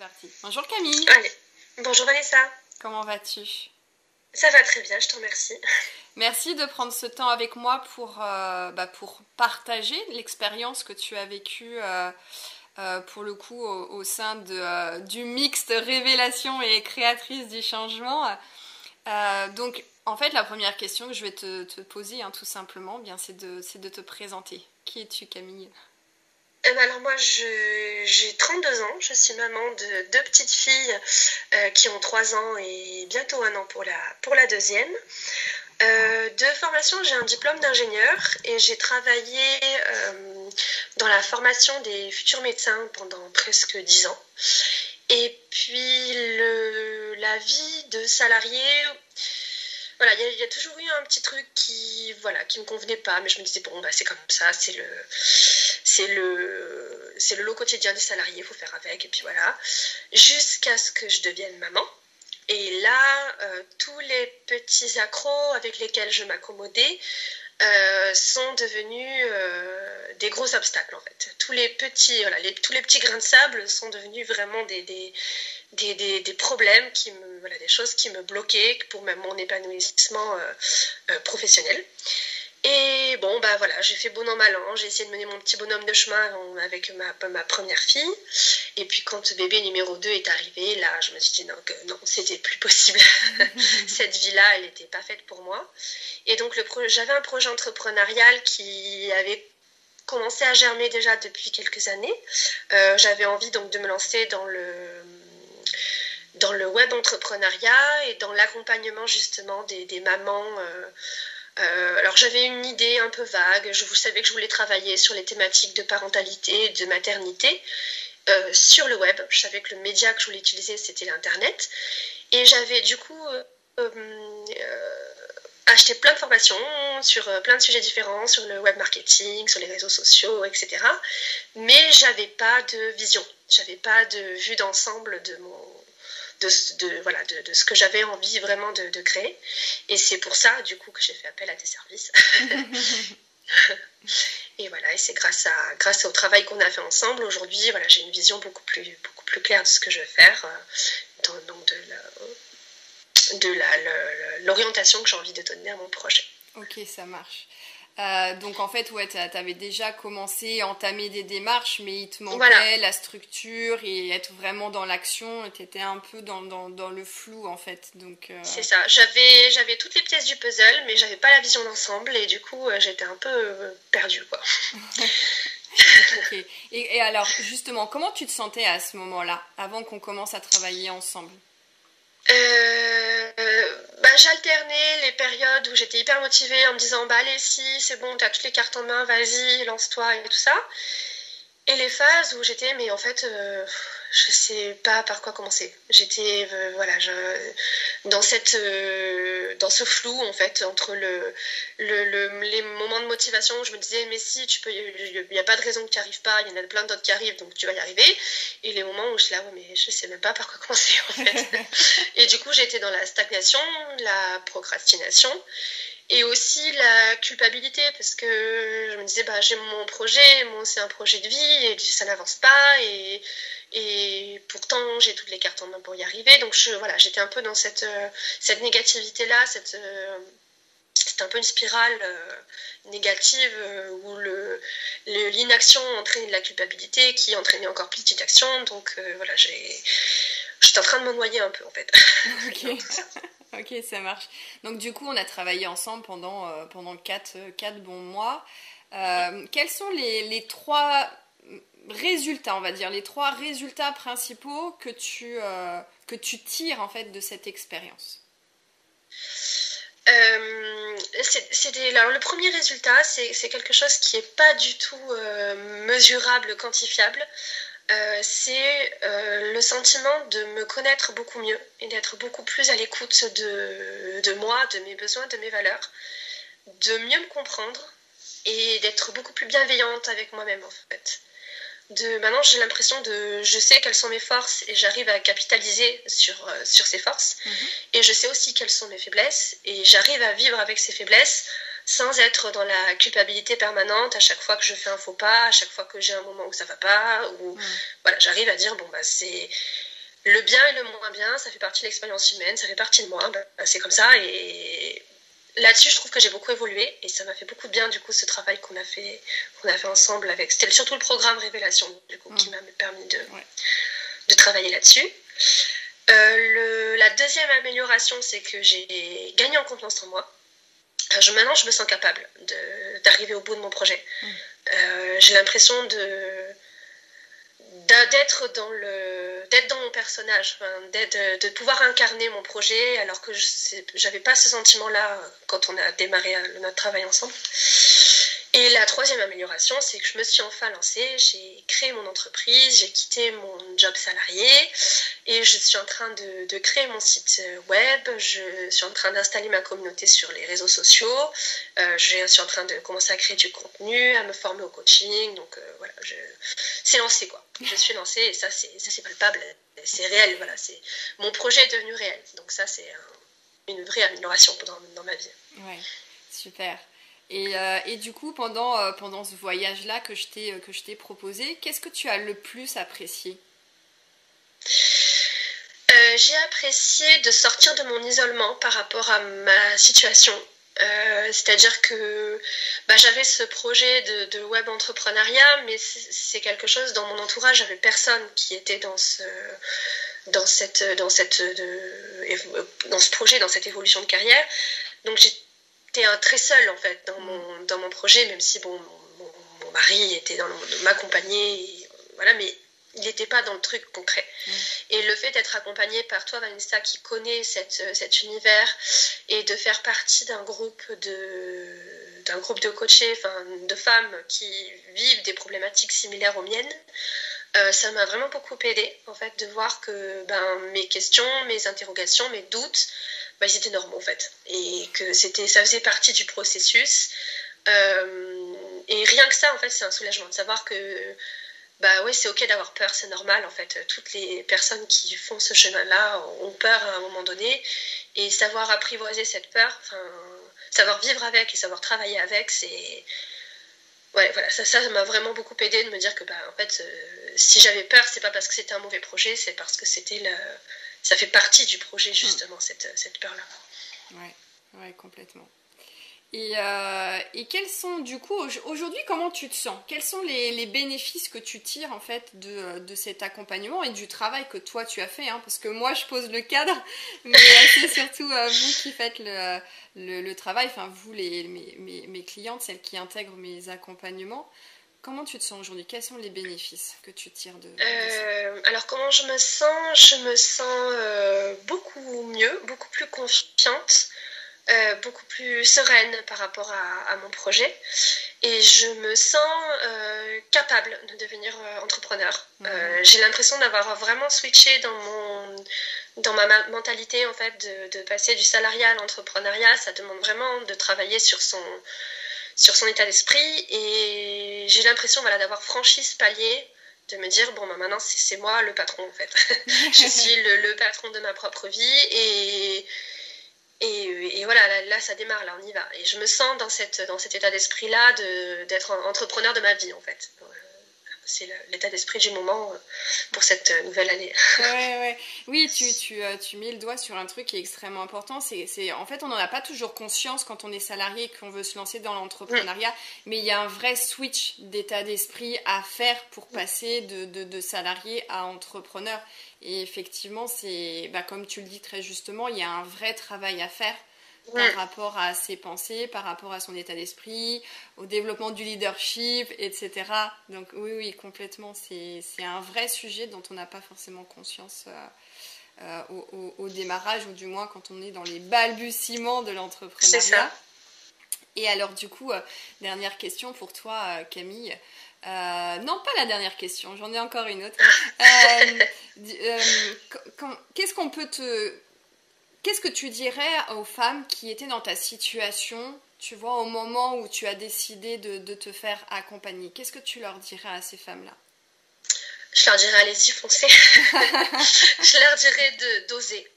parti. Bonjour Camille. Allez. Bonjour Vanessa. Comment vas-tu? Ça va très bien, je te remercie. Merci de prendre ce temps avec moi pour, euh, bah, pour partager l'expérience que tu as vécue euh, euh, pour le coup au, sein de, du mixte révélation et créatrice du changement. donc en fait la première question que je vais te, poser hein, tout simplement, bien c'est de, de te présenter. Qui es-tu Camille? Euh, alors moi, j'ai 32 ans, je suis maman de deux petites filles euh, qui ont 3 ans et bientôt un an pour la, pour la deuxième. Euh, de formation, j'ai un diplôme d'ingénieur et j'ai travaillé dans la formation des futurs médecins pendant presque 10 ans. Et puis la vie de salarié, voilà, il y, a toujours eu un petit truc qui, voilà, qui me convenait pas, mais je me disais bon, bah, c'est comme ça, c'est le, c'est le, c'est le lot quotidien des salariés, il faut faire avec, et puis voilà, jusqu'à ce que je devienne maman. Et là, euh, tous les petits accros avec lesquels je m'accommodais euh, sont devenus euh, des gros obstacles en fait. Tous les petits, voilà, les, tous les petits grains de sable sont devenus vraiment des, des, des, des problèmes, qui me, voilà, des choses qui me bloquaient pour mon épanouissement professionnel. Et bon, bah voilà, j'ai fait bon an mal an, j'ai essayé de mener mon petit bonhomme de chemin avec ma, ma première fille. Et puis quand bébé numéro 2 est arrivé, là, je me suis dit non, que non, c'était plus possible. Cette vie-là, elle n'était pas faite pour moi. Et donc j'avais un projet entrepreneurial qui avait commencé à germer déjà depuis quelques années. Euh, j'avais envie donc de me lancer dans le dans le web entrepreneuriat et dans l'accompagnement justement des, des mamans euh, euh, alors j'avais une idée un peu vague, je vous savais que je voulais travailler sur les thématiques de parentalité et de maternité euh, sur le web. Je savais que le média que je voulais utiliser c'était l'Internet. Et j'avais du coup euh, acheté plein de formations sur plein de sujets différents, sur le web marketing, sur les réseaux sociaux, etc. Mais j'avais pas de vision, j'avais pas de vue d'ensemble de mon de, voilà, de, ce que j'avais envie vraiment de, créer. Et c'est pour ça, du coup, que j'ai fait appel à tes services. et voilà, et c'est grâce, à, grâce au travail qu'on a fait ensemble, aujourd'hui, voilà, j'ai une vision beaucoup plus, beaucoup plus claire de ce que je veux faire, euh, donc de l'orientation que j'ai envie de donner à mon projet. Ok, ça marche. Euh, donc en fait, ouais, tu avais déjà commencé à entamer des démarches, mais il te manquait la structure et être vraiment dans l'action. Tu étais un peu dans, dans, le flou en fait. Donc, euh, C'est ça. J'avais, j'avais toutes les pièces du puzzle, mais j'avais pas la vision d'ensemble et du coup, euh, j'étais un peu perdue. Quoi. et, et alors, justement, comment tu te sentais à ce moment-là, avant qu'on commence à travailler ensemble? Euh, bah, j'alternais les périodes où j'étais hyper motivée en me disant bah allez si c'est bon t'as toutes les cartes en main vas-y lance-toi et tout ça. Et les phases où j'étais mais en fait euh, je sais pas par quoi commencer. J'étais euh, voilà, je, dans cette euh, dans ce flou en fait entre le, le, les moments de motivation où je me disais mais si tu peux il n'y a pas de raison que tu arrives pas, il y en a plein d'autres qui arrivent donc tu vas y arriver et les moments où je suis là mais je sais même pas par quoi commencer en fait. et du coup, j'étais dans la stagnation, la procrastination et aussi la culpabilité parce que je me disais bah j'ai mon projet, moi c'est un projet de vie et ça n'avance pas et et pourtant, j'ai toutes les cartes en main pour y arriver. Donc, je, voilà, j'étais un peu dans cette, euh, cette négativité-là. Cette, euh, c'était un peu une spirale euh, négative où le, l'inaction entraînait de la culpabilité qui entraînait encore plus d'inaction. Donc, voilà, j'ai, j'étais en train de me noyer un peu, en fait. Ok. ça marche. Donc, du coup, on a travaillé ensemble pendant, pendant 4, bons mois. quels sont les, les trois résultats, on va dire, les trois résultats principaux que tu, euh, que tu tires en fait de cette expérience? Euh, le premier résultat, c'est quelque chose qui n'est pas du tout euh, mesurable, quantifiable. C'est le sentiment de me connaître beaucoup mieux et d'être beaucoup plus à l'écoute de, de, moi, de mes besoins, de mes valeurs, de mieux me comprendre et d'être beaucoup plus bienveillante avec moi-même en fait de maintenant j'ai l'impression de je sais quelles sont mes forces et j'arrive à capitaliser sur, euh, sur ces forces mhm. et je sais aussi quelles sont mes faiblesses et j'arrive à vivre avec ces faiblesses sans être dans la culpabilité permanente à chaque fois que je fais un faux pas à chaque fois que j'ai un moment où ça va pas ou voilà j'arrive à dire bon bah c'est le bien et le moins bien, ça fait partie de l'expérience humaine, ça fait partie de moi, bah, c'est comme ça. Et là-dessus, je trouve que j'ai beaucoup évolué et ça m'a fait beaucoup de bien, du coup, ce travail qu'on a fait, qu'on a fait ensemble avec. C'était surtout le programme Révélation, du coup, qui m'a permis de, de travailler là-dessus. Euh, la deuxième amélioration, c'est que j'ai gagné en confiance en moi. Euh, je, maintenant, je me sens capable d'arriver au bout de mon projet. Mm. Euh, j'ai l'impression de d'être dans le d'être dans mon personnage de pouvoir incarner mon projet alors que je n'avais pas ce sentiment là quand on a démarré notre travail ensemble et la troisième amélioration, c'est que je me suis enfin lancée, j'ai créé mon entreprise, j'ai quitté mon job salarié et je suis en train de, créer mon site web, je suis en train d'installer ma communauté sur les réseaux sociaux, euh, je suis en train de commencer à créer du contenu, à me former au coaching, donc euh, voilà, c'est lancé quoi. Je suis lancée et ça c'est palpable, c'est réel, voilà, mon projet est devenu réel, donc ça c'est une vraie amélioration dans, dans ma vie. Ouais, super. Et, euh, et, du coup, pendant, euh, pendant ce voyage-là que je t'ai euh, proposé, qu'est-ce que tu as le plus apprécié? J'ai apprécié de sortir de mon isolement par rapport à ma situation. C'est-à-dire que bah, j'avais ce projet de, web entrepreneuriat, mais c'est quelque chose dans mon entourage, j'avais personne qui était dans ce, dans cette, dans cette, dans ce projet, dans cette évolution de carrière. Donc j'ai j'étais très seule en fait dans mon, dans mon projet, même si bon, mon, mon mari était dans m'accompagner, voilà, mais il n'était pas dans le truc concret. Mm. Et le fait d'être accompagné par toi, Vanessa, qui connaît cette, cet univers, et de faire partie d'un groupe de d'un groupe de coachés, enfin de femmes qui vivent des problématiques similaires aux miennes, euh, ça m'a vraiment beaucoup aidé en fait de voir que ben, mes questions, mes interrogations, mes doutes, bah, ils étaient normaux en fait. Et que c'était, ça faisait partie du processus. Euh, et rien que ça, en fait, c'est un soulagement de savoir que bah ouais, c'est ok d'avoir peur, c'est normal en fait. Toutes les personnes qui font ce chemin-là ont peur à un moment donné. Et savoir apprivoiser cette peur, enfin, savoir vivre avec et savoir travailler avec, c'est. Ouais, voilà, ça, ça m'a vraiment beaucoup aidé de me dire que, bah, en fait, euh, si j'avais peur, c'est pas parce que c'était un mauvais projet, c'est parce que c'était le, ça fait partie du projet, justement, hmm. cette, cette peur-là. Ouais, ouais, complètement. Et, euh, et, quels sont, du coup, aujourd'hui, comment tu te sens? Quels sont les, les, bénéfices que tu tires, en fait, de, de, cet accompagnement et du travail que toi, tu as fait hein? Parce que moi, je pose le cadre, mais c'est surtout euh, vous qui faites le, le, le, travail, enfin, vous, les, mes, mes, mes, clientes, celles qui intègrent mes accompagnements. Comment tu te sens aujourd'hui? Quels sont les bénéfices que tu tires de, euh, Alors comment je me sens? Je me sens euh, beaucoup mieux, beaucoup plus confiante, euh, beaucoup plus sereine par rapport à, mon projet. Et je me sens capable de devenir entrepreneur. Mhm. J'ai l'impression d'avoir vraiment switché dans mon dans ma mentalité en fait de, de passer du salariat à l'entrepreneuriat. Ça demande vraiment de travailler sur son sur son état d'esprit. Et j'ai l'impression voilà, d'avoir franchi ce palier, de me dire, bon, bah, maintenant, c'est moi le patron, en fait. je suis le, patron de ma propre vie. Et, et, voilà, là, là, ça démarre, là, on y va. Et je me sens dans, cette, dans cet état d'esprit-là d'être entrepreneur de ma vie, en fait c'est l'état d'esprit du moment euh, pour cette euh, nouvelle année. Ouais, ouais. Oui, tu, tu, euh, tu, mets le doigt sur un truc qui est extrêmement important. C'est, en fait, on n'en a pas toujours conscience quand on est salarié et qu'on veut se lancer dans l'entrepreneuriat, mais il y a un vrai switch d'état d'esprit à faire pour passer de, de, de salarié à entrepreneur. Et effectivement, c'est, bah, comme tu le dis très justement, il y a un vrai travail à faire par rapport à ses pensées, par rapport à son état d'esprit, au développement du leadership, etc. Donc oui, oui, complètement. C'est un vrai sujet dont on n'a pas forcément conscience euh, euh, au, au, démarrage, ou du moins quand on est dans les balbutiements de l'entrepreneuriat. Et alors du coup, euh, dernière question pour toi, Camille. non, pas la dernière question, j'en ai encore une autre. Qu'est-ce qu'on peut te Qu'est-ce que tu dirais aux femmes qui étaient dans ta situation, tu vois, au moment où tu as décidé de, te faire accompagner? Qu'est-ce que tu leur dirais à ces femmes-là? Je leur dirais allez-y, foncez. je leur dirais d'oser.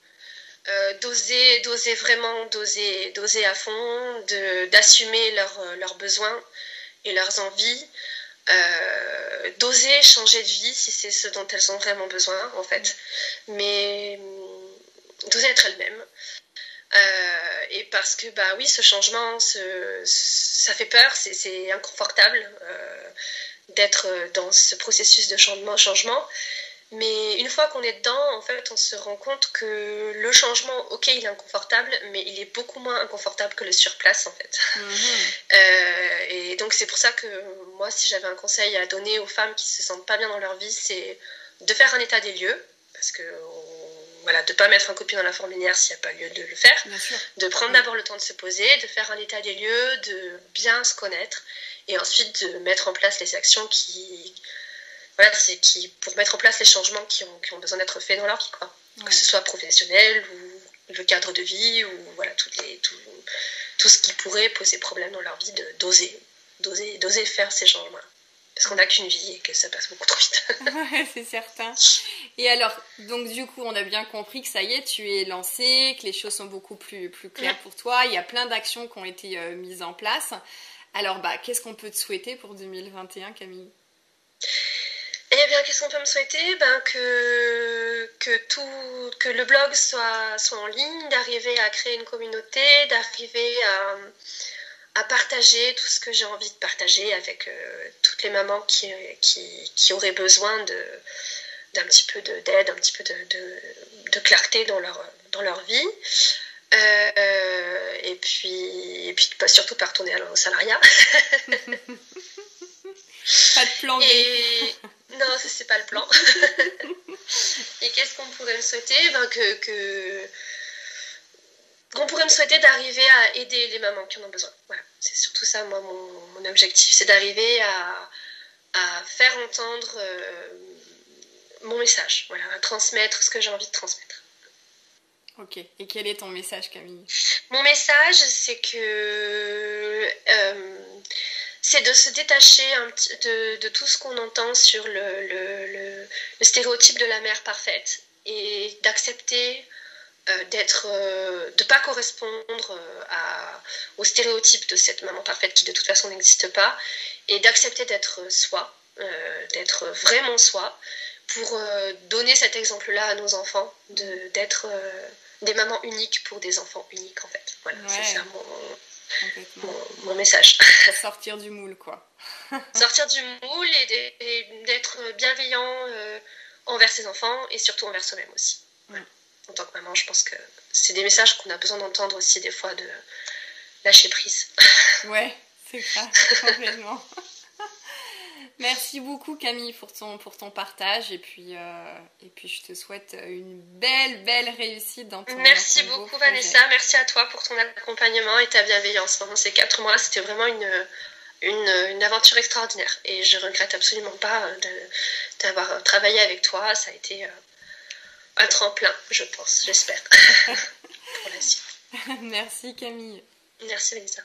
Euh, d'oser, d'oser vraiment, d'oser, d'oser à fond, d'assumer leurs besoins et leurs envies. Euh, d'oser changer de vie si c'est ce dont elles ont vraiment besoin, en fait. Mais d'oser être elles-mêmes. Euh, et parce que, bah oui, ce changement, ça fait peur, c'est inconfortable d'être dans ce processus de changement. changement mais une fois qu'on est dedans, en fait, on se rend compte que le changement, ok, il est inconfortable, mais il est beaucoup moins inconfortable que le surplace, en fait. Mhm. Euh, et donc, c'est pour ça que moi, si j'avais un conseil à donner aux femmes qui se sentent pas bien dans leur vie, c'est de faire un état des lieux, parce que voilà, de pas mettre un copie dans la fourmilière s'il n'y a pas lieu de le faire, de prendre d'abord le temps de se poser, de faire un état des lieux, de bien se connaître, et ensuite de mettre en place les actions qui voilà, c'est qui, pour mettre en place les changements qui ont, qui ont besoin d'être faits dans leur vie, quoi. Que ce soit professionnel ou le cadre de vie ou voilà, toutes les, tout, tout ce qui pourrait poser problème dans leur vie, d'oser, d'oser, d'oser faire ces changements. Parce qu'on n'a qu'une vie et que ça passe beaucoup trop vite. ouais, c'est certain. Et alors, donc du coup, on a bien compris que ça y est, tu es lancé, que les choses sont beaucoup plus, plus claires pour toi. Il y a plein d'actions qui ont été euh, mises en place. Alors, bah, qu'est-ce qu'on peut te souhaiter pour 2021, Camille? Eh bien, qu'est-ce qu'on peut me souhaiter? Ben, que, que, tout, que le blog soit, soit en ligne, d'arriver à créer une communauté, d'arriver à, à, partager tout ce que j'ai envie de partager avec euh, toutes les mamans qui, qui, qui auraient besoin de, d'un petit peu d'aide, un petit peu de, de, de, clarté dans leur, dans leur vie. Euh, et puis, et puis surtout pas retourner au salariat. pas de plan Et... Non, ça c'est pas le plan. et qu'est-ce qu'on pourrait me souhaiter? Ben, que, que... qu'on pourrait me souhaiter d'arriver à aider les mamans qui en ont besoin. Voilà, c'est surtout ça, moi, mon, mon objectif, c'est d'arriver à, à, faire entendre euh, mon message, voilà, à transmettre ce que j'ai envie de transmettre. Ok, et quel est ton message, Camille? Mon message, c'est que euh, c'est de se détacher de, de, tout ce qu'on entend sur le, le, le, stéréotype de la mère parfaite et d'accepter euh, d'être, euh, de pas correspondre euh, à, au stéréotype de cette maman parfaite qui de toute façon n'existe pas et d'accepter d'être soi, d'être vraiment soi pour donner cet exemple-là à nos enfants, de, d'être des mamans uniques pour des enfants uniques en fait. Voilà, c'est ça mon, mon, message. Sortir du moule, quoi. Sortir du moule et d'être bienveillant euh, envers ses enfants et surtout envers soi-même aussi. En tant que maman, je pense que c'est des messages qu'on a besoin d'entendre aussi des fois de lâcher prise. ouais, c'est ça, complètement. Merci beaucoup Camille pour ton, pour ton partage et puis, euh, et puis je te souhaite une belle, belle réussite dans ton Merci beaucoup Vanessa, merci à toi pour ton accompagnement et ta bienveillance pendant ces quatre mois. C'était vraiment une, une, une, aventure extraordinaire et je regrette absolument pas d'avoir travaillé avec toi. Ça a été euh, un tremplin, je pense, j'espère, pour la suite. Merci Camille. Merci Vanessa.